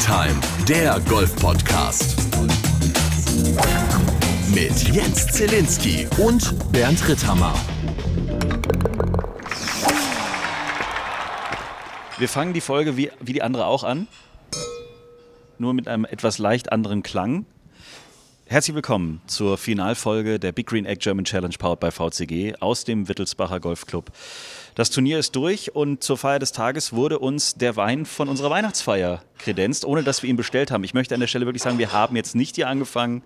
Time, der Golf-Podcast. Mit Jens Zielinski und Bernd Ritthammer. Wir fangen die Folge wie, wie die andere auch an, nur mit einem etwas leicht anderen Klang. Herzlich willkommen zur Finalfolge der Big Green Egg German Challenge powered by VCG aus dem Wittelsbacher Golfclub. Das Turnier ist durch und zur Feier des Tages wurde uns der Wein von unserer Weihnachtsfeier kredenzt, ohne dass wir ihn bestellt haben. Ich möchte an der Stelle wirklich sagen, wir haben jetzt nicht hier angefangen,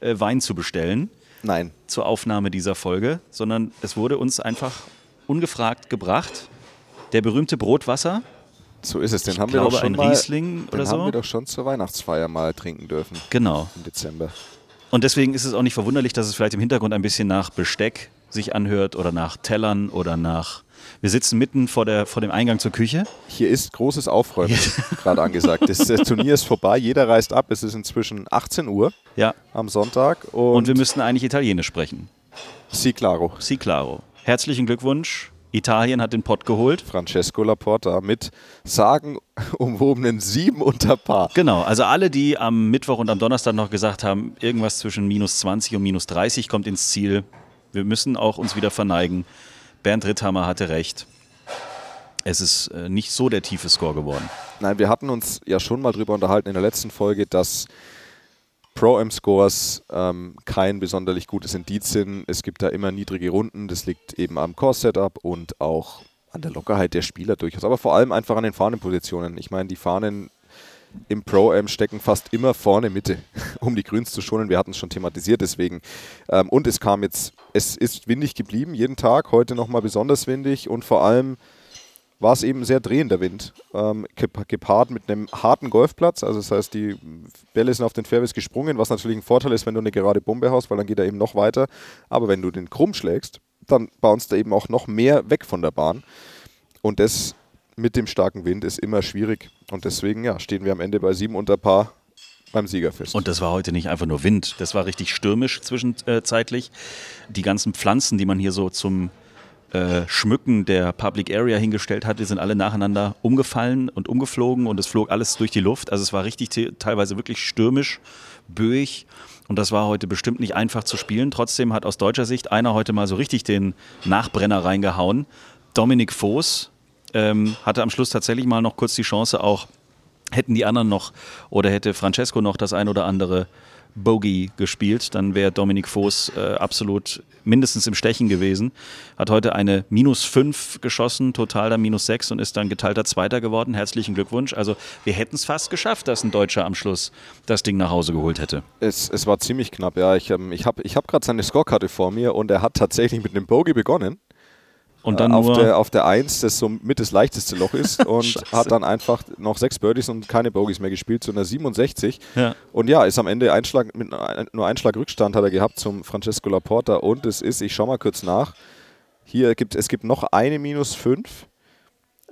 äh, Wein zu bestellen. Nein. Zur Aufnahme dieser Folge, sondern es wurde uns einfach ungefragt gebracht. Der berühmte Brotwasser. So ist es. Den ich haben glaube, wir doch schon ein mal, Riesling den oder so. haben wir doch schon zur Weihnachtsfeier mal trinken dürfen. Genau. Im Dezember. Und deswegen ist es auch nicht verwunderlich, dass es vielleicht im Hintergrund ein bisschen nach Besteck sich anhört oder nach Tellern oder nach. Wir sitzen mitten vor, der, vor dem Eingang zur Küche. Hier ist großes Aufräumen gerade angesagt. Das, das Turnier ist vorbei, jeder reist ab. Es ist inzwischen 18 Uhr Ja. am Sonntag und, Und wir müssten eigentlich Italienisch sprechen. Si claro. Si claro. Herzlichen Glückwunsch. Italien hat den Pott geholt. Francesco Laporta mit sagenumwobenen sieben unter Paar. Genau, also alle, die am Mittwoch und am Donnerstag noch gesagt haben, irgendwas zwischen minus 20 und minus 30 kommt ins Ziel. Wir müssen auch uns wieder verneigen. Bernd Ritthammer hatte recht. Es ist äh, nicht so der tiefe Score geworden. Nein, wir hatten uns ja schon mal drüber unterhalten in der letzten Folge, dass Pro-M-Scores ähm, kein besonderlich gutes Indiz sind. Es gibt da immer niedrige Runden. Das liegt eben am Core-Setup und auch an der Lockerheit der Spieler durchaus. Aber vor allem einfach an den Fahnenpositionen. Ich meine, die Fahnen im Pro-Am stecken fast immer vorne Mitte, um die Grüns zu schonen. Wir hatten es schon thematisiert, deswegen. Ähm, und es kam jetzt, es ist windig geblieben, jeden Tag. Heute nochmal besonders windig und vor allem war es eben sehr drehender Wind, ähm, gep- gepaart mit einem harten Golfplatz. Also das heißt, die Bälle sind auf den Fairways gesprungen, was natürlich ein Vorteil ist, wenn du eine gerade Bombe hast, weil dann geht er eben noch weiter. Aber wenn du den krumm schlägst, dann bounce er eben auch noch mehr weg von der Bahn. Und das mit dem starken Wind ist immer schwierig. Und deswegen ja, stehen wir am Ende bei sieben unter Paar beim Siegerfest. Und das war heute nicht einfach nur Wind, das war richtig stürmisch zwischenzeitlich. Die ganzen Pflanzen, die man hier so zum äh, Schmücken der Public Area hingestellt hatte, sind alle nacheinander umgefallen und umgeflogen und es flog alles durch die Luft. Also es war richtig te- teilweise wirklich stürmisch, böig. Und das war heute bestimmt nicht einfach zu spielen. Trotzdem hat aus deutscher Sicht einer heute mal so richtig den Nachbrenner reingehauen. Dominik Voß ähm, hatte am Schluss tatsächlich mal noch kurz die Chance, auch hätten die anderen noch oder hätte Francesco noch das ein oder andere Bogey gespielt, dann wäre Dominik Voß äh, absolut mindestens im Stechen gewesen. Hat heute eine minus 5 geschossen, total dann minus 6 und ist dann geteilter Zweiter geworden. Herzlichen Glückwunsch. Also wir hätten es fast geschafft, dass ein Deutscher am Schluss das Ding nach Hause geholt hätte. Es, es war ziemlich knapp, ja. Ich, ähm, ich habe ich hab gerade seine Scorekarte vor mir und er hat tatsächlich mit einem Bogey begonnen. Und dann Äh, auf, nur der, auf der 1, das so mit das leichteste Loch ist und Scheiße. hat dann einfach noch sechs Birdies und keine Bogies mehr gespielt zu einer 67. Ja. Und ja, ist am Ende Einschlag, mit nur ein Schlag Rückstand hat er gehabt zum Francesco Laporta und es ist, ich schau mal kurz nach, hier gibt es gibt noch eine minus 5.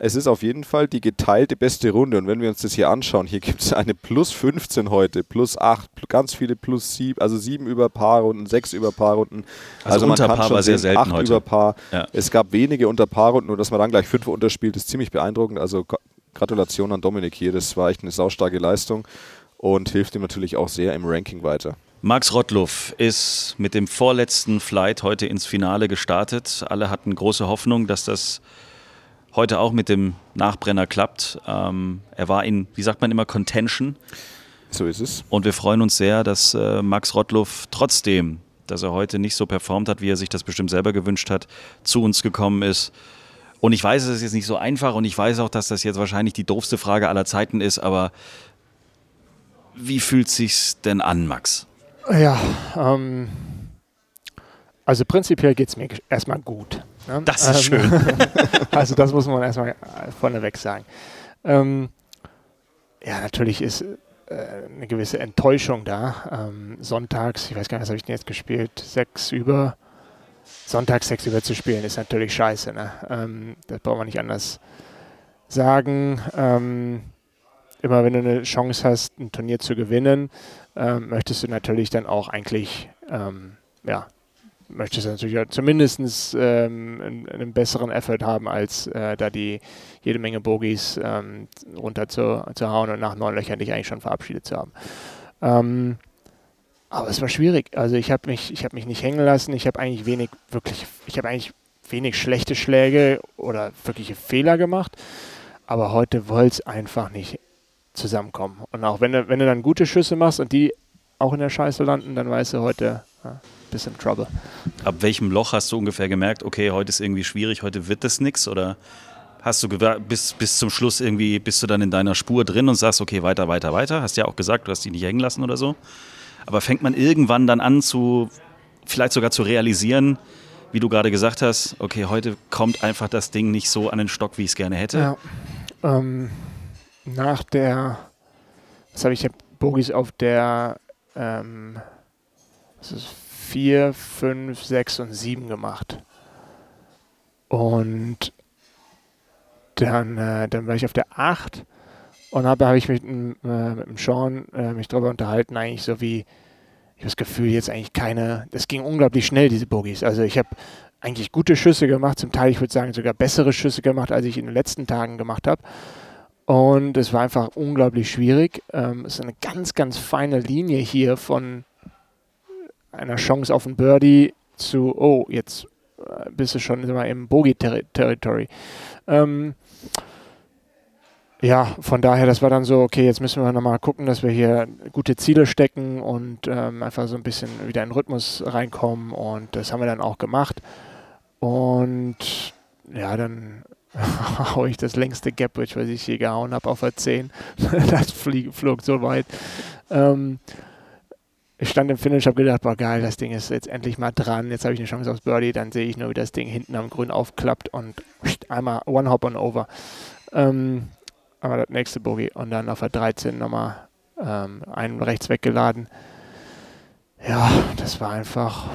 Es ist auf jeden Fall die geteilte beste Runde und wenn wir uns das hier anschauen, hier gibt es eine plus 15 heute, plus 8, pl- ganz viele plus 7, also 7 über Paarrunden, 6 über Paarrunden. Also man unter kann Paar schon war sehr sehen, selten acht heute. über Paar. Ja. Es gab wenige unter Paarrunden und dass man dann gleich 5 unterspielt, ist ziemlich beeindruckend. Also Gra- Gratulation an Dominik hier, das war echt eine saustarke Leistung und hilft ihm natürlich auch sehr im Ranking weiter. Max Rottluff ist mit dem vorletzten Flight heute ins Finale gestartet. Alle hatten große Hoffnung, dass das heute auch mit dem Nachbrenner klappt. Ähm, er war in, wie sagt man immer, Contention. So ist es. Und wir freuen uns sehr, dass äh, Max Rottluff trotzdem, dass er heute nicht so performt hat, wie er sich das bestimmt selber gewünscht hat, zu uns gekommen ist. Und ich weiß, es ist jetzt nicht so einfach und ich weiß auch, dass das jetzt wahrscheinlich die doofste Frage aller Zeiten ist, aber wie fühlt sich's denn an, Max? Ja, ähm, also prinzipiell geht es mir erstmal gut. Ne? Das ist Ähm, schön. also das muss man erstmal äh, vorneweg sagen. Ähm, ja, natürlich ist äh, eine gewisse Enttäuschung da. Ähm, sonntags, ich weiß gar nicht, was habe ich denn jetzt gespielt? Sechs über. Sonntags sechs über zu spielen ist natürlich scheiße. Ne? Ähm, das braucht man nicht anders sagen. Ähm, immer wenn du eine Chance hast, ein Turnier zu gewinnen, ähm, möchtest du natürlich dann auch eigentlich ähm, ja, möchtest du natürlich zumindest ähm, einen, einen, besseren Effort haben, als äh, da die jede Menge Bogies ähm, runter zu, zu hauen und nach neun Löchern dich eigentlich schon verabschiedet zu haben. Ähm, aber es war schwierig. Also ich habe mich, ich habe mich nicht hängen lassen. Ich habe eigentlich wenig, wirklich, ich habe eigentlich wenig schlechte Schläge oder wirkliche Fehler gemacht. Aber heute wollte es einfach nicht zusammenkommen. Und auch wenn du, wenn du dann gute Schüsse machst und die auch in der Scheiße landen, dann weißt du heute, ja, im Trouble. Ab welchem Loch hast du ungefähr gemerkt, okay, heute ist irgendwie schwierig, heute wird das nichts? Oder hast du bis, bis zum Schluss irgendwie, bist du dann in deiner Spur drin und sagst, okay, weiter, weiter, weiter? Hast ja auch gesagt, du hast dich nicht hängen lassen oder so. Aber fängt man irgendwann dann an zu, vielleicht sogar zu realisieren, wie du gerade gesagt hast, okay, heute kommt einfach das Ding nicht so an den Stock, wie ich es gerne hätte? Ja. Ähm, nach der, was habe ich, ich Bogies auf der ähm, das ist 4, 5, 6 und 7 gemacht. Und dann, äh, dann war ich auf der 8 und habe hab ich mich mit, äh, mit dem Sean äh, mich darüber unterhalten, eigentlich so wie, ich habe das Gefühl, jetzt eigentlich keine, das ging unglaublich schnell, diese Bogies. Also ich habe eigentlich gute Schüsse gemacht, zum Teil, ich würde sagen, sogar bessere Schüsse gemacht, als ich in den letzten Tagen gemacht habe. Und es war einfach unglaublich schwierig. Ähm, es ist eine ganz, ganz feine Linie hier von einer Chance auf ein Birdie zu, oh, jetzt äh, bist du schon immer im Bogey-Territory. Ähm, ja, von daher, das war dann so, okay, jetzt müssen wir nochmal gucken, dass wir hier gute Ziele stecken und ähm, einfach so ein bisschen wieder in den Rhythmus reinkommen. Und das haben wir dann auch gemacht. Und ja, dann hau ich das längste Gap, was ich je gehauen habe, auf der 10. das flog so weit. Ähm, ich stand im Finish, habe gedacht, boah geil, das Ding ist jetzt endlich mal dran. Jetzt habe ich eine Chance aufs Birdie. Dann sehe ich nur, wie das Ding hinten am Grün aufklappt und einmal One Hop on Over. Ähm, aber das nächste Bogey und dann auf der 13 nochmal ähm, einen rechts weggeladen. Ja, das war einfach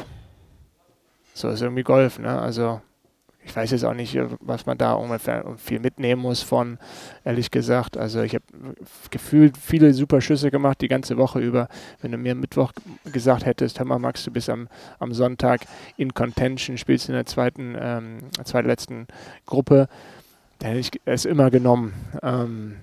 so ist irgendwie Golf. Ne? Also ich weiß jetzt auch nicht, was man da ungefähr viel mitnehmen muss von, ehrlich gesagt. Also ich habe gefühlt viele super Schüsse gemacht die ganze Woche über. Wenn du mir Mittwoch gesagt hättest, hör mal Max, du bist am, am Sonntag in Contention, spielst in der zweiten, ähm, zweitletzten Gruppe, dann hätte ich es immer genommen. Ähm,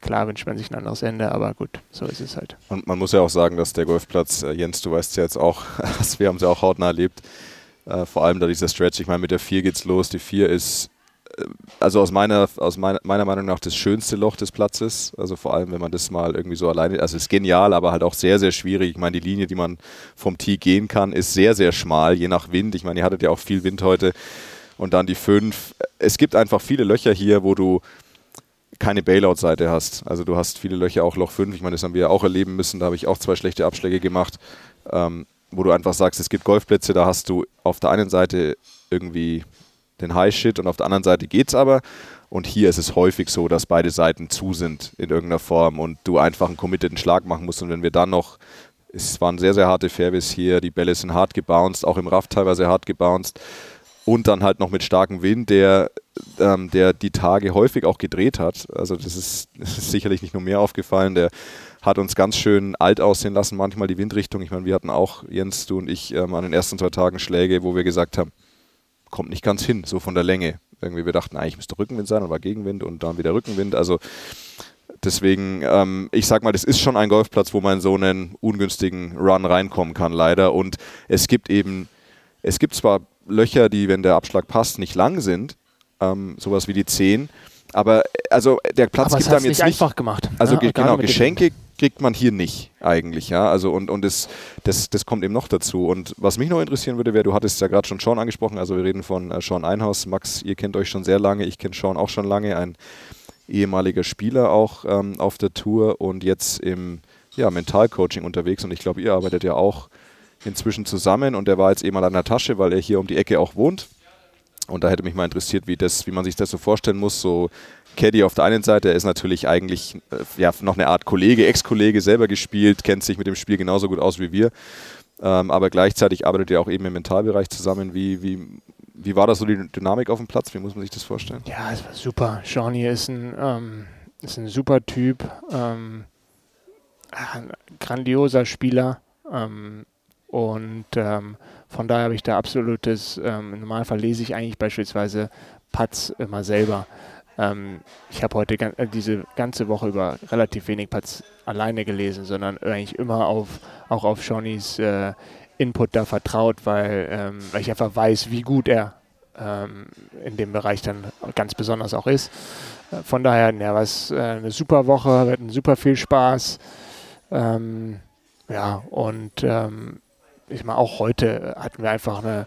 klar wünscht man sich ein anderes Ende, aber gut, so ist es halt. Und man muss ja auch sagen, dass der Golfplatz, äh, Jens, du weißt ja jetzt auch, wir haben es ja auch hautnah erlebt, äh, vor allem da dieser Stretch, ich meine, mit der 4 geht's los. Die 4 ist, äh, also aus meiner, aus meiner, meiner Meinung nach, das schönste Loch des Platzes. Also vor allem, wenn man das mal irgendwie so alleine, also ist genial, aber halt auch sehr, sehr schwierig. Ich meine, die Linie, die man vom Tee gehen kann, ist sehr, sehr schmal, je nach Wind. Ich meine, ihr hattet ja auch viel Wind heute. Und dann die 5. Es gibt einfach viele Löcher hier, wo du keine Bailout-Seite hast. Also du hast viele Löcher, auch Loch 5. Ich meine, das haben wir auch erleben müssen. Da habe ich auch zwei schlechte Abschläge gemacht. Ähm, wo du einfach sagst, es gibt Golfplätze, da hast du auf der einen Seite irgendwie den High Shit und auf der anderen Seite geht's aber. Und hier ist es häufig so, dass beide Seiten zu sind in irgendeiner Form und du einfach einen committeden Schlag machen musst. Und wenn wir dann noch, es waren sehr, sehr harte Fairways hier, die Bälle sind hart gebounced, auch im Raff teilweise hart gebounced. Und dann halt noch mit starkem Wind, der, ähm, der die Tage häufig auch gedreht hat. Also das ist, das ist sicherlich nicht nur mir aufgefallen. Der hat uns ganz schön alt aussehen lassen, manchmal die Windrichtung. Ich meine, wir hatten auch, Jens, du und ich, ähm, an den ersten zwei Tagen Schläge, wo wir gesagt haben, kommt nicht ganz hin, so von der Länge. Irgendwie wir dachten, eigentlich müsste Rückenwind sein und war Gegenwind und dann wieder Rückenwind. Also deswegen, ähm, ich sag mal, das ist schon ein Golfplatz, wo man so einen ungünstigen Run reinkommen kann, leider. Und es gibt eben, es gibt zwar Löcher, die, wenn der Abschlag passt, nicht lang sind, ähm, sowas wie die 10, aber also der Platz Aber gibt einem jetzt nicht einfach gemacht. Also ja, genau, Geschenke kriegt man hier nicht eigentlich, ja. Also und, und das, das, das kommt eben noch dazu. Und was mich noch interessieren würde, wäre, du hattest ja gerade schon Sean angesprochen, also wir reden von äh, Sean Einhaus. Max, ihr kennt euch schon sehr lange, ich kenne Sean auch schon lange, ein ehemaliger Spieler auch ähm, auf der Tour und jetzt im ja, Mentalcoaching unterwegs. Und ich glaube, ihr arbeitet ja auch inzwischen zusammen und der war jetzt eh mal an der Tasche, weil er hier um die Ecke auch wohnt. Und da hätte mich mal interessiert, wie, das, wie man sich das so vorstellen muss. So Caddy auf der einen Seite, er ist natürlich eigentlich äh, ja, noch eine Art Kollege, Ex-Kollege, selber gespielt, kennt sich mit dem Spiel genauso gut aus wie wir. Ähm, aber gleichzeitig arbeitet er auch eben im Mentalbereich zusammen. Wie, wie, wie war das so die Dynamik auf dem Platz? Wie muss man sich das vorstellen? Ja, es war super. Shawnee ist ein, ähm, ist ein super Typ, ähm, ein grandioser Spieler ähm, und ähm, Von daher habe ich da absolutes, ähm, im Normalfall lese ich eigentlich beispielsweise Putts immer selber. Ähm, ich habe heute gan äh, diese ganze Woche über relativ wenig Putts alleine gelesen, sondern eigentlich immer auf, auch auf Shawnees äh, Input da vertraut, weil, ähm, weil ich einfach weiß, wie gut er ähm, in dem Bereich dann ganz besonders auch ist. Äh, von daher, ja, was äh, eine super Woche, wir hatten super viel Spaß. Ähm, ja, und ähm, ich meine, auch heute hatten wir einfach eine,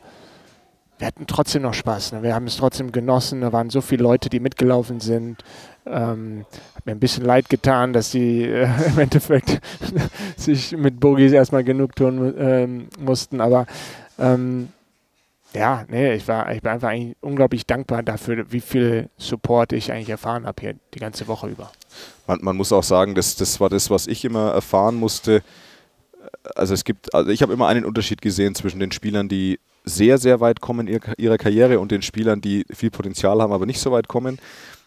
wir hatten trotzdem noch Spaß. Ne? Wir haben es trotzdem genossen. Da waren so viele Leute, die mitgelaufen sind. Ähm, hat mir ein bisschen leid getan, dass sie äh, im Endeffekt sich mit Bogies erstmal genug tun ähm, mussten. Aber ähm, ja, nee, ich war, ich bin einfach eigentlich unglaublich dankbar dafür, wie viel Support ich eigentlich erfahren habe hier die ganze Woche über. Man, man muss auch sagen, das, das war das, was ich immer erfahren musste. Also es gibt, also ich habe immer einen Unterschied gesehen zwischen den Spielern, die sehr, sehr weit kommen in ihrer Karriere und den Spielern, die viel Potenzial haben, aber nicht so weit kommen.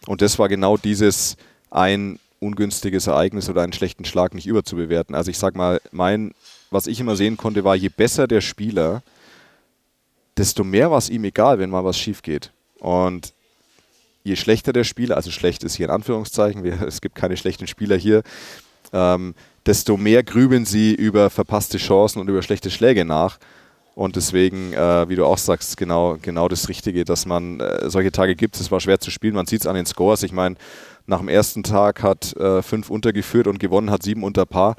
Und das war genau dieses ein ungünstiges Ereignis oder einen schlechten Schlag nicht überzubewerten. Also ich sag mal, mein, was ich immer sehen konnte, war, je besser der Spieler, desto mehr war es ihm egal, wenn mal was schief geht. Und je schlechter der Spieler, also schlecht ist hier in Anführungszeichen, wir, es gibt keine schlechten Spieler hier, ähm, desto mehr grübeln sie über verpasste Chancen und über schlechte Schläge nach. Und deswegen, äh, wie du auch sagst, genau, genau das Richtige, dass man äh, solche Tage gibt. Es war schwer zu spielen, man sieht es an den Scores. Ich meine, nach dem ersten Tag hat äh, fünf untergeführt und gewonnen hat sieben unter Paar.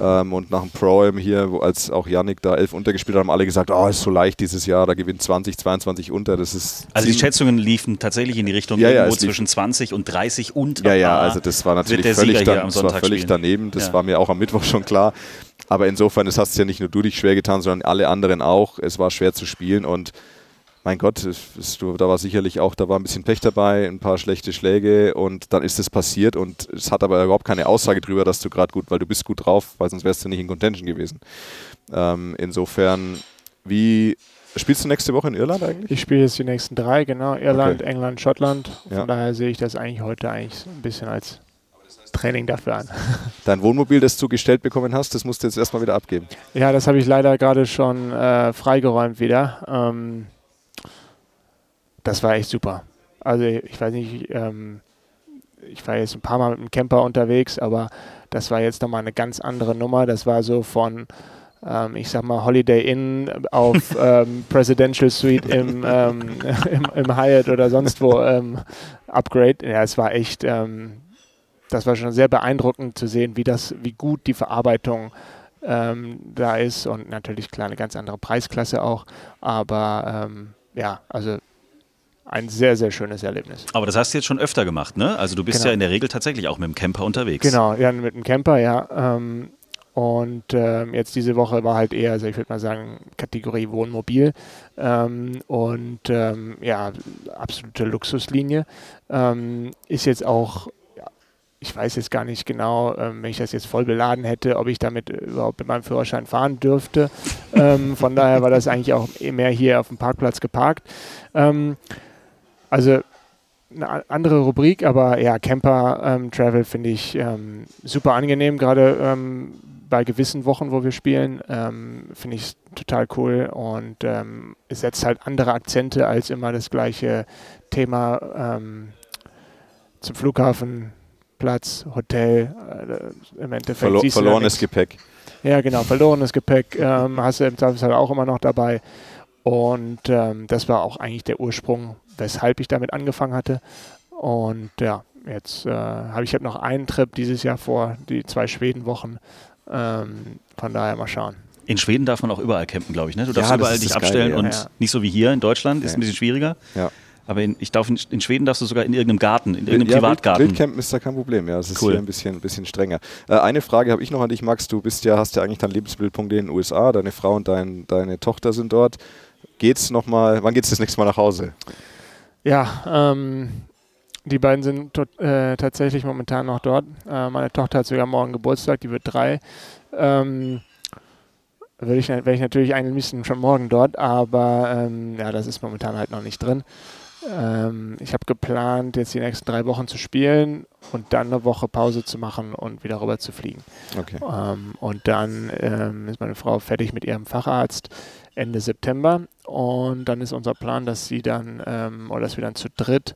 Ähm, und nach dem Pro hier, wo als auch Yannick da elf untergespielt hat, haben alle gesagt, oh, ist so leicht dieses Jahr, da gewinnt 20, 22 unter. Das ist also die Schätzungen liefen tatsächlich in die Richtung ja, ja, irgendwo zwischen 20 und 30 unter Ja, ja, also das war natürlich völlig, dan das war völlig daneben. Das ja. war mir auch am Mittwoch schon klar. Aber insofern, das hast ja nicht nur du dich schwer getan, sondern alle anderen auch. Es war schwer zu spielen und mein Gott, es, da war sicherlich auch, da war ein bisschen Pech dabei, ein paar schlechte Schläge und dann ist es passiert und es hat aber überhaupt keine Aussage darüber, dass du gerade gut, weil du bist gut drauf, weil sonst wärst du nicht in Contention gewesen. Ähm, insofern, wie spielst du nächste Woche in Irland eigentlich? Ich spiele jetzt die nächsten drei, genau, Irland, okay. England, Schottland. Von ja. daher sehe ich das eigentlich heute eigentlich ein bisschen als Training dafür an. Dein Wohnmobil, das du gestellt bekommen hast, das musst du jetzt erstmal wieder abgeben. Ja, das habe ich leider gerade schon äh, freigeräumt wieder. Ähm, das war echt super. Also ich weiß nicht, ähm, ich war jetzt ein paar Mal mit dem Camper unterwegs, aber das war jetzt nochmal eine ganz andere Nummer. Das war so von, ähm, ich sag mal, Holiday Inn auf ähm, Presidential Suite im, ähm, im, im, Hyatt oder sonst wo ähm, Upgrade. Ja, es war echt, ähm, das war schon sehr beeindruckend zu sehen, wie das, wie gut die Verarbeitung da ist und natürlich klar eine ganz andere Preisklasse auch. Aber ja, also ein sehr, sehr schönes Erlebnis. Aber das hast du jetzt schon öfter gemacht, ne? Also du bist genau. ja in der Regel tatsächlich auch mit dem Camper unterwegs. Genau, ja, mit dem Camper, ja. Ähm, und ähm, jetzt diese Woche war halt eher, also ich würde mal sagen, Kategorie Wohnmobil. Ähm, und ähm, ja, absolute Luxuslinie. Ähm, ist jetzt auch ich weiß jetzt gar nicht genau, ähm, wenn ich das jetzt voll beladen hätte, ob ich damit überhaupt mit meinem Führerschein fahren dürfte. ähm, von daher war das eigentlich auch mehr hier auf dem Parkplatz geparkt. Ähm, also eine andere Rubrik, aber ja, Camper ähm, Travel finde ich ähm, super angenehm, gerade ähm, bei gewissen Wochen, wo wir spielen, ähm, finde ich es total cool und ähm, es setzt halt andere Akzente als immer das gleiche Thema zum Flughafen, Platz, Hotel, äh, im Endeffekt. Verlo verlorenes Gepäck. Ja, genau, verlorenes Gepäck hast du im Zweifelsfall auch immer noch dabei. Und das war auch eigentlich der Ursprung weshalb ich damit angefangen hatte. Und ja, jetzt äh, habe ich halt noch einen Trip dieses Jahr vor, die zwei Schwedenwochen. Ähm, von daher mal schauen. In Schweden darf man auch überall campen, glaube ich. Ne? Du darfst ja, überall dich abstellen geil, ja. und ja. nicht so wie hier in Deutschland, ist ein bisschen schwieriger. Ja. Aber in, ich darf in, in, Schweden darfst du sogar in irgendeinem Garten, in irgendeinem ja, Privatgarten. Wildcampen ist da kein Problem, ja. Das ist cool. hier ein bisschen, ein bisschen strenger. Äh, eine Frage habe ich noch an dich, Max. Du bist ja, hast ja eigentlich deinen Lebensmittelpunkt in den USA. Deine Frau und dein, deine Tochter sind dort. Geht's noch mal, wann geht's das nächste Mal nach Hause? Ja, ähm, die beiden sind äh, tatsächlich momentan noch dort. Äh, meine Tochter hat sogar morgen Geburtstag, die wird drei. Ähm, wäre ich, wär ich natürlich eigentlich schon morgen dort, aber ähm, ja, das ist momentan halt noch nicht drin. Ähm, ich habe geplant, jetzt die nächsten drei Wochen zu spielen und dann eine Woche Pause zu machen und wieder rüber zu fliegen. Okay. Ähm, und dann ähm, ist meine Frau fertig mit ihrem Facharzt Ende September. Und dann ist unser Plan, dass sie dann ähm, oder dass wir dann zu dritt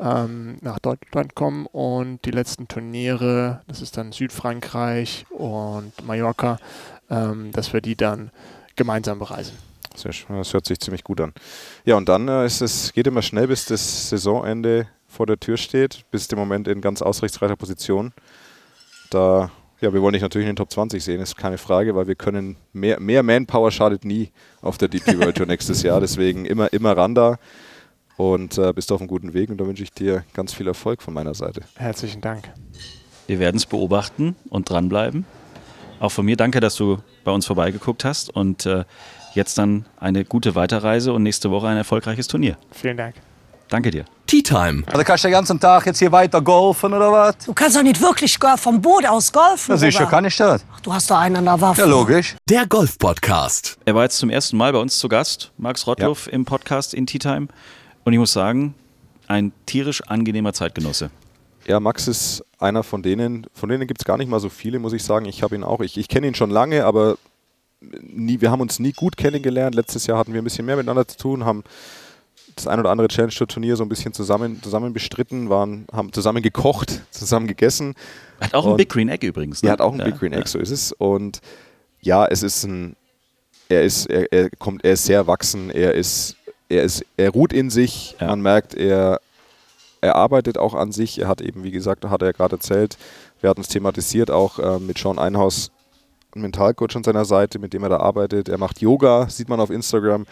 ähm, nach Deutschland kommen und die letzten Turniere, das ist dann Südfrankreich und Mallorca, ähm, dass wir die dann gemeinsam bereisen. Sehr schön, das hört sich ziemlich gut an. Ja, und dann äh, ist es, geht immer schnell, bis das Saisonende vor der Tür steht, bis im Moment in ganz ausrichtsreicher Position. Da, ja, wir wollen dich natürlich in den Top 20 sehen, ist keine Frage, weil wir können, mehr, mehr Manpower schadet nie auf der DP World Tour nächstes Jahr, deswegen immer, immer ran da und äh, bist auf einem guten Weg und da wünsche ich dir ganz viel Erfolg von meiner Seite. Herzlichen Dank. Wir werden es beobachten und dranbleiben. Auch von mir danke, dass du bei uns vorbeigeguckt hast und äh, jetzt dann eine gute Weiterreise und nächste Woche ein erfolgreiches Turnier. Vielen Dank. Danke dir. Tea Time. Also kannst du den ganzen Tag jetzt hier weiter golfen oder was? Du kannst doch nicht wirklich vom Boot aus golfen. Ja, sicher kann ich das. Ach, Du hast doch einen an der Waffe. Ja, logisch. Der Golf Podcast. Er war jetzt zum ersten Mal bei uns zu Gast, Max Rottluff im Podcast in Tea Time. Und ich muss sagen, ein tierisch angenehmer Zeitgenosse. Ja, Max ist einer von denen, von denen gibt es gar nicht mal so viele, muss ich sagen. Ich habe ihn auch, ich, ich kenne ihn schon lange, aber nie, wir haben uns nie gut kennengelernt. Letztes Jahr hatten wir ein bisschen mehr miteinander zu tun, haben das ein oder andere Challenge Tour Turnier so ein bisschen zusammen, zusammen bestritten, waren, haben zusammen gekocht, zusammen gegessen. Hat auch ein Big Green Egg übrigens. Ne? Er hat auch einen Ja, Big Green ja. Egg, so ist es. Und ja, es ist ein, er ist, er, er kommt, er ist sehr erwachsen, er ist, er ist, er ruht in sich, Ja. man merkt, er, er arbeitet auch an sich, er hat eben, wie gesagt, hat er gerade erzählt, wir hatten es thematisiert, auch äh, mit Sean Einhaus, einen Mentalcoach an seiner Seite, mit dem er da arbeitet. Er macht Yoga, sieht man auf Instagram.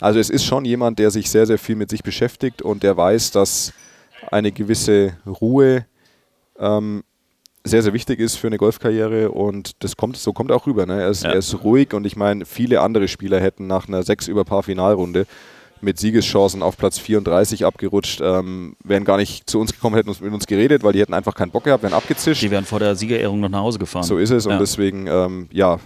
Also es ist schon jemand, der sich sehr, sehr viel mit sich beschäftigt und der weiß, dass eine gewisse Ruhe ähm, sehr, sehr wichtig ist für eine Golfkarriere und das kommt, so kommt er auch rüber. Ne? Er, ist, Ja. er ist ruhig und ich meine, viele andere Spieler hätten nach einer 6 über Paar Finalrunde mit Siegeschancen auf Platz 34 abgerutscht, ähm, wären gar nicht zu uns gekommen, hätten uns mit uns geredet, weil die hätten einfach keinen Bock gehabt, wären abgezischt. Die wären vor der Siegerehrung noch nach Hause gefahren. So ist es und Ja. deswegen, ähm, ja,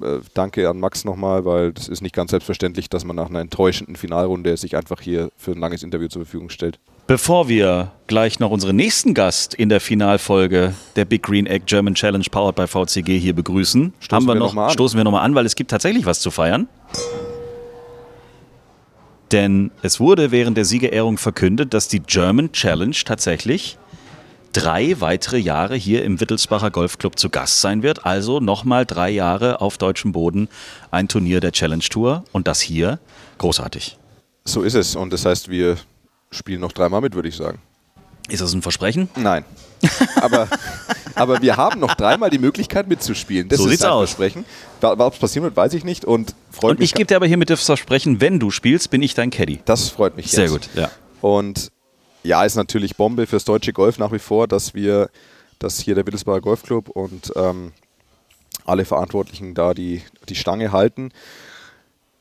äh, danke an Max nochmal, weil das ist nicht ganz selbstverständlich, dass man nach einer enttäuschenden Finalrunde sich einfach hier für ein langes Interview zur Verfügung stellt. Bevor wir gleich noch unseren nächsten Gast in der Finalfolge der Big Green Egg German Challenge powered by VCG hier begrüßen, Stoßen haben wir wir noch, noch stoßen wir nochmal an, weil es gibt tatsächlich was zu feiern. Denn es wurde während der Siegerehrung verkündet, dass die German Challenge tatsächlich drei weitere Jahre hier im Wittelsbacher Golfclub zu Gast sein wird. Also nochmal drei Jahre auf deutschem Boden ein Turnier der Challenge Tour und das hier großartig. So ist es und das heißt, wir spielen noch dreimal mit, würde ich sagen. Ist das ein Versprechen? Nein. Aber, aber wir haben noch dreimal die Möglichkeit mitzuspielen. Das So ist sieht's ein aus. Versprechen. Es passieren wird, weiß ich nicht und freut Und mich. ich gebe dir aber hiermit das Versprechen, wenn du spielst, bin ich dein Caddy. das freut mich Sehr jetzt. gut, ja. Und ja, ist natürlich Bombe fürs deutsche Golf nach wie vor, dass wir, dass hier der Wittelsbacher Golfclub und ähm, alle Verantwortlichen da die, die Stange halten.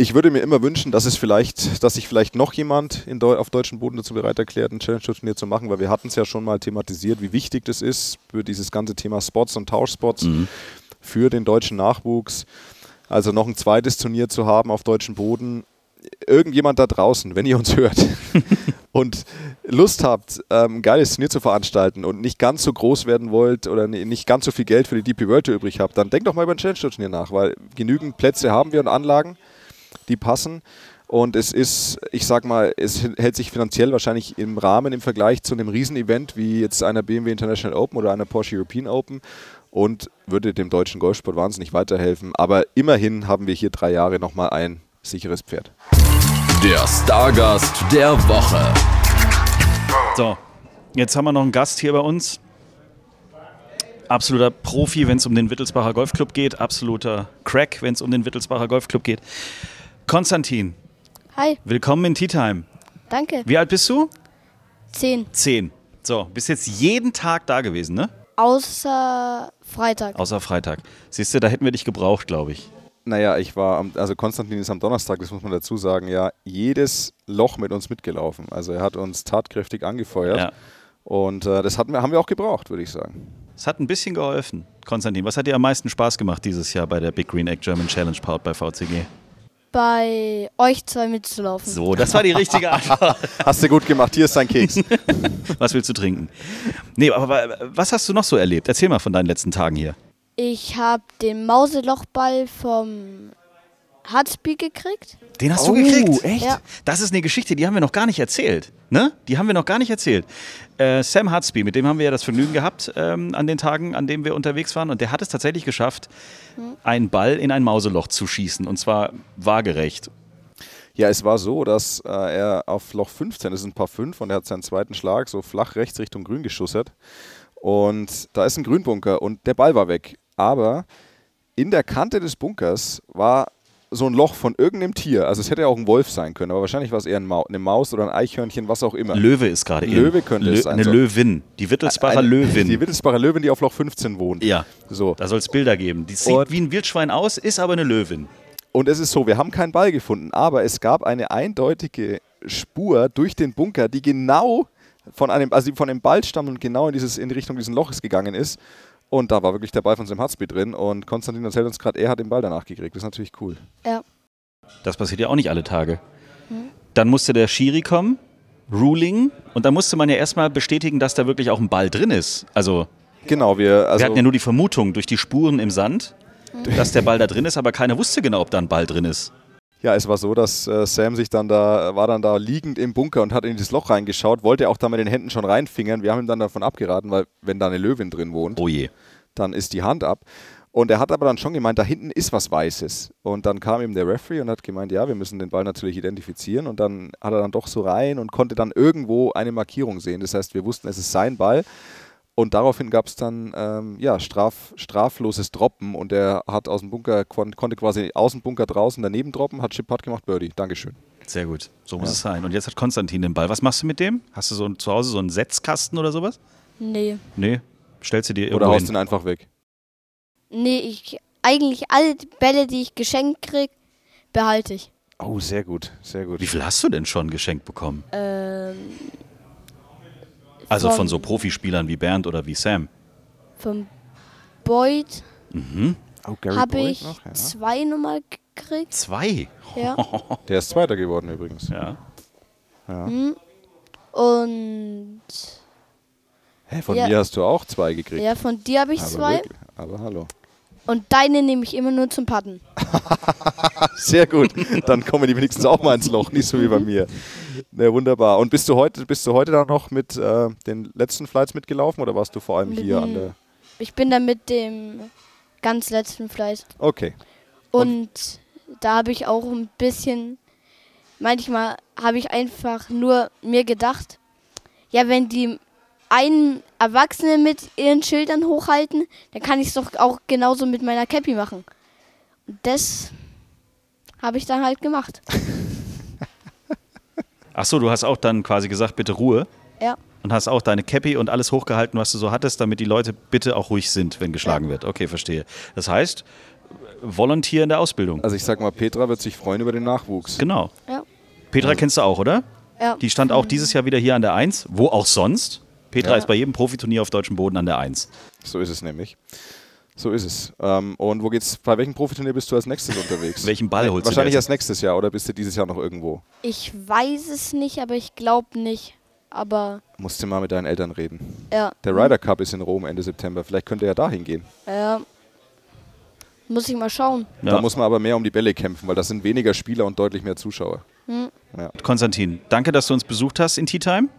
Ich würde mir immer wünschen, dass es vielleicht, dass sich vielleicht noch jemand Deu auf deutschem Boden dazu bereit erklärt, ein Challenge-Turnier zu machen, weil wir hatten es ja schon mal thematisiert, wie wichtig das ist für dieses ganze Thema Spots und Tauschspots für den deutschen Nachwuchs. Also noch ein zweites Turnier zu haben auf deutschem Boden. Irgendjemand da draußen, wenn ihr uns hört und Lust habt, ähm, ein geiles Turnier zu veranstalten und nicht ganz so groß werden wollt oder ni- nicht ganz so viel Geld für die DP World übrig habt, dann denkt doch mal über ein Challenge-Turnier nach, weil genügend Plätze haben wir und Anlagen, die passen. Und es ist, ich sag mal, es hält sich finanziell wahrscheinlich im Rahmen im Vergleich zu einem Riesenevent wie jetzt einer BMW International Open oder einer Porsche European Open und würde dem deutschen Golfsport wahnsinnig weiterhelfen. Aber immerhin haben wir hier drei Jahre nochmal ein sicheres Pferd. Der Stargast der Woche. So, jetzt haben wir noch einen Gast hier bei uns. Absoluter Profi, wenn es um den Wittelsbacher Golfclub geht. Absoluter Crack, wenn es um den Wittelsbacher Golfclub geht. Konstantin, Hi, willkommen in Tea Time. danke. Wie alt bist du? Zehn. Zehn. So, bist jetzt jeden Tag da gewesen, ne? Außer Freitag. Außer Freitag. Siehst du, da hätten wir dich gebraucht, glaube ich. Naja, ich war, am, also Konstantin ist am Donnerstag, das muss man dazu sagen, ja, jedes Loch mit uns mitgelaufen. Also er hat uns tatkräftig angefeuert. Ja. Und äh, das hatten wir, haben wir auch gebraucht, würde ich sagen. Es hat ein bisschen geholfen. Konstantin, was hat dir am meisten Spaß gemacht dieses Jahr bei der Big Green Egg German Challenge powered bei VCG? Bei euch zwei mitzulaufen. So, das war die richtige Antwort. Hast du gut gemacht, hier ist dein Keks. Was willst du trinken? Nee, aber wa- was hast du noch so erlebt? Erzähl mal von deinen letzten Tagen hier. Ich habe den Mauselochball vom Hatzby gekriegt. Den hast du gekriegt? echt? Ja. Das ist eine Geschichte, die haben wir noch gar nicht erzählt. Ne? Die haben wir noch gar nicht erzählt. Äh, Sam Hutsby, mit dem haben wir ja das Vergnügen gehabt ähm, an den Tagen, an denen wir unterwegs waren. Und der hat es tatsächlich geschafft, einen Ball in ein Mauseloch zu schießen. Und zwar waagerecht. Ja, es war so, dass äh, er auf Loch 15, das ist ein paar 5, und er hat seinen zweiten Schlag so flach rechts Richtung Grün geschussert. Und da ist ein Grünbunker und der Ball war weg. Aber in der Kante des Bunkers war so ein Loch von irgendeinem Tier. Also es hätte ja auch ein Wolf sein können, aber wahrscheinlich war es eher ein Mau eine Maus oder ein Eichhörnchen, was auch immer. Löwe ist gerade in. Löwe könnte es sein, Eine so. Löwin. Die Wittelsbacher Eine- Löwin. Die Wittelsbacher Löwin, die auf Loch 15 wohnt. ja, So. da soll es Bilder geben. Die sieht Und- wie ein Wildschwein aus, ist aber eine Löwin. Und es ist so, wir haben keinen Ball gefunden, aber es gab eine eindeutige Spur durch den Bunker, die genau von einem, also die von einem Ball stammt und genau in, dieses, in Richtung dieses Loches gegangen ist. Und da war wirklich der Ball von Sam Hatzby drin und Konstantin erzählt uns gerade, er hat den Ball danach gekriegt. Das ist natürlich cool. Ja. Das passiert ja auch nicht alle Tage. Dann musste der Schiri kommen, Ruling, und dann musste man ja erstmal bestätigen, dass da wirklich auch ein Ball drin ist. Also, Genau, wir, also wir hatten ja nur die Vermutung durch die Spuren im Sand, dass der Ball da drin ist, aber keiner wusste genau, ob da ein Ball drin ist. Ja, es war so, dass äh, Sam sich dann da, war dann da liegend im Bunker und hat in dieses Loch reingeschaut, wollte auch da mit den Händen schon reinfingern. Wir haben ihm dann davon abgeraten, weil wenn da eine Löwin drin wohnt, Oh dann ist die Hand ab. Und er hat aber dann schon gemeint, da hinten ist was Weißes. Und dann kam ihm der Referee und hat gemeint, ja, wir müssen den Ball natürlich identifizieren. Und dann hat er dann doch so rein und konnte dann irgendwo eine Markierung sehen. Das heißt, wir wussten, es ist sein Ball. Und daraufhin gab es dann ähm, ja, straf, strafloses Droppen und er hat aus dem Bunker, kon konnte quasi aus dem Bunker draußen daneben droppen, hat Chip Putt gemacht, Birdie. Dankeschön. Sehr gut. So muss es sein. Und jetzt hat Konstantin den Ball. Was machst du mit dem? Hast du so ein, zu Hause so einen Setzkasten oder sowas? Nee. Nee. Stellst du dir Oder irgendwo haust hin? ihn einfach weg. Nee, ich eigentlich alle Bälle, die ich geschenkt krieg, behalte ich. Oh, sehr gut, sehr gut. Wie viel hast du denn schon geschenkt bekommen? Ähm, Also Von- von so Profispielern wie Bernd oder wie Sam. vom Boyd Oh, Gary habe Boyd ich noch, ja. zwei Nummer gekriegt. Zwei. Ja. Der ist Zweiter geworden übrigens. Ja. Und Hä, von Ja. mir hast du auch zwei gekriegt. ja, von dir habe ich Aber, zwei. wirklich? Aber hallo. Und deine nehme ich immer nur zum Patten. Sehr gut. Dann kommen die wenigstens auch mal ins Loch, nicht so wie bei mir. Ne, wunderbar. Und bist du heute, bist du heute dann noch mit äh, den letzten Flights mitgelaufen oder warst du vor allem Mit hier an der. Ich bin dann mit dem ganz letzten Fleiß. Okay. Und da habe ich auch ein bisschen, manchmal habe ich einfach nur mir gedacht, ja, wenn die einen Erwachsene mit ihren Schildern hochhalten, dann kann ich es doch auch genauso mit meiner Cappy machen. Und das habe ich dann halt gemacht. Ach so, du hast auch dann quasi gesagt, bitte Ruhe. Ja. Und hast auch deine Cappy und alles hochgehalten, was du so hattest, damit die Leute bitte auch ruhig sind, wenn geschlagen wird. Okay, verstehe. Das heißt, Volunteer in der Ausbildung. Also ich sag mal, Petra wird sich freuen über den Nachwuchs. Genau. Ja. Petra kennst du auch, oder? Ja. Die stand auch dieses Jahr wieder hier an der 1. Wo auch sonst? Petra Ja. ist bei jedem Profiturnier auf deutschem Boden an der 1. So ist es nämlich. So ist es. Ähm, und wo geht's? Bei welchem Profiturnier bist du als nächstes unterwegs? Welchen Ball holst du Wahrscheinlich erst nächstes Jahr oder bist du dieses Jahr noch irgendwo? Ich weiß es nicht, aber ich glaube nicht. Aber Musst du mal mit deinen Eltern reden. ja. Der Ryder Cup ist in Rom Ende September. Vielleicht könnte er da hingehen. Ja. Muss ich mal schauen. Ja. Da muss man aber mehr um die Bälle kämpfen, weil das sind weniger Spieler und deutlich mehr Zuschauer. Konstantin, danke, dass du uns besucht hast in Tea Time.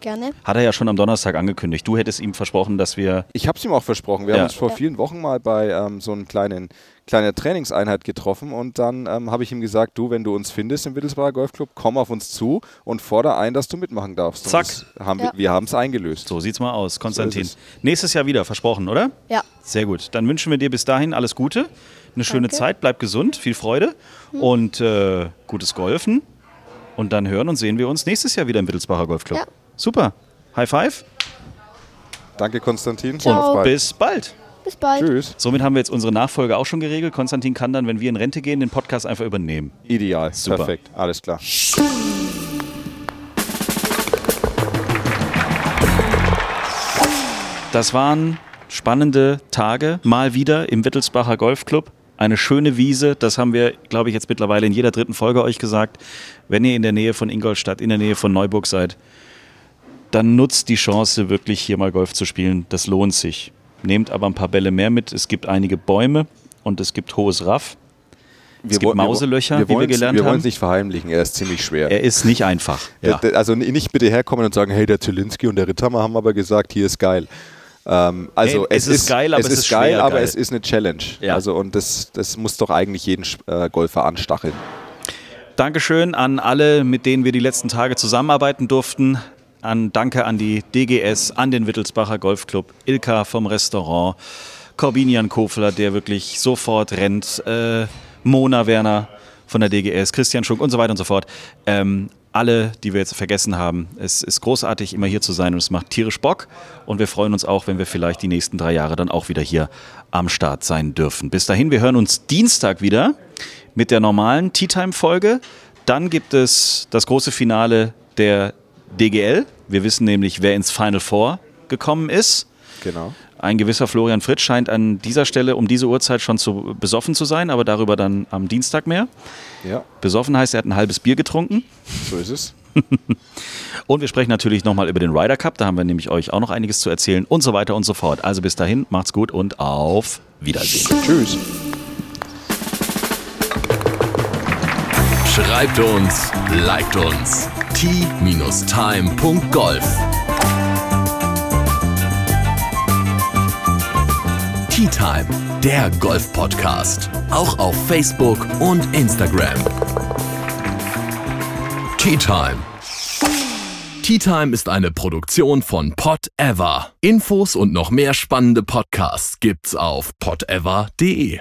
Gerne. Hat er ja schon am Donnerstag angekündigt. Du hättest ihm versprochen, dass wir. Ich habe es ihm auch versprochen. Wir Ja. haben uns vor Ja. vielen Wochen mal bei ähm, so einer kleinen, kleinen Trainingseinheit getroffen und dann ähm, habe ich ihm gesagt, du, wenn du uns findest im Wittelsbacher Golfclub, komm auf uns zu und fordere ein, dass du mitmachen darfst. Und Zack. Haben Ja. wir wir haben es eingelöst. So sieht's mal aus, Konstantin. ist Nächstes Jahr wieder, versprochen, oder? Ja. Sehr gut. Dann wünschen wir dir bis dahin alles Gute, eine schöne Danke. Zeit, bleib gesund, viel Freude und äh, gutes Golfen. Und dann hören und sehen wir uns nächstes Jahr wieder im Wittelsbacher Golfclub. Ja. Super. High five Danke, Konstantin. Ciao. Auf bald. bis bald. Bis bald. Tschüss. Somit haben wir jetzt unsere Nachfolge auch schon geregelt. Konstantin kann dann, wenn wir in Rente gehen, den Podcast einfach übernehmen. Ideal. Super. Perfekt. Alles klar. Das waren spannende Tage, mal wieder im Wittelsbacher Golfclub. Eine schöne Wiese, das haben wir, glaube ich, jetzt mittlerweile in jeder dritten Folge euch gesagt. Wenn ihr in der Nähe von Ingolstadt, in der Nähe von Neuburg seid, dann nutzt die Chance, wirklich hier mal Golf zu spielen. Das lohnt sich. Nehmt aber ein paar Bälle mehr mit. Es gibt einige Bäume und es gibt hohes Raff. Wir es gibt woll- wir Mauselöcher, wir wie wir gelernt Wir wollen es haben. nicht verheimlichen, er ist ziemlich schwer. Er ist nicht einfach. Ja. Also nicht bitte herkommen und sagen, hey, der Zielinski und der Ritthammer haben aber gesagt, hier ist geil. Ähm, also Hey, es ist geil, aber es es ist ist geil, aber geil. es ist eine Challenge. Ja. Also und das, das muss doch eigentlich jeden äh, Golfer anstacheln. Dankeschön an alle, mit denen wir die letzten Tage zusammenarbeiten durften. An, danke an die DGS, an den Wittelsbacher Golfclub, Ilka vom Restaurant, Corbinian Kofler, der wirklich sofort rennt, äh, Mona Werner von der DGS, Christian Schunk und so weiter und so fort. Ähm, alle, die wir jetzt vergessen haben. Es ist großartig, immer hier zu sein und es macht tierisch Bock. Und wir freuen uns auch, wenn wir vielleicht die nächsten drei Jahre dann auch wieder hier am Start sein dürfen. Bis dahin, wir hören uns Dienstag wieder mit der normalen Tea Time Folge. Dann gibt es das große Finale der DGL. Wir wissen nämlich, wer ins Final Four gekommen ist. Genau. Ein gewisser Florian Fritsch scheint an dieser Stelle um diese Uhrzeit schon zu besoffen zu sein, aber darüber dann am Dienstag mehr. Ja, Besoffen heißt, er hat ein halbes Bier getrunken. so ist es. Und wir sprechen natürlich nochmal über den Ryder Cup. Da haben wir nämlich euch auch noch einiges zu erzählen und so weiter und so fort. Also bis dahin, macht's gut und auf Wiedersehen. Tschüss. Schreibt uns, liked uns. t-time.golf Tea Time, der Golf-Podcast. Auch auf Facebook und Instagram. Tea Time. Tea Time ist eine Produktion von Pot Ever. Infos und noch mehr spannende Podcasts gibt's auf potever.de.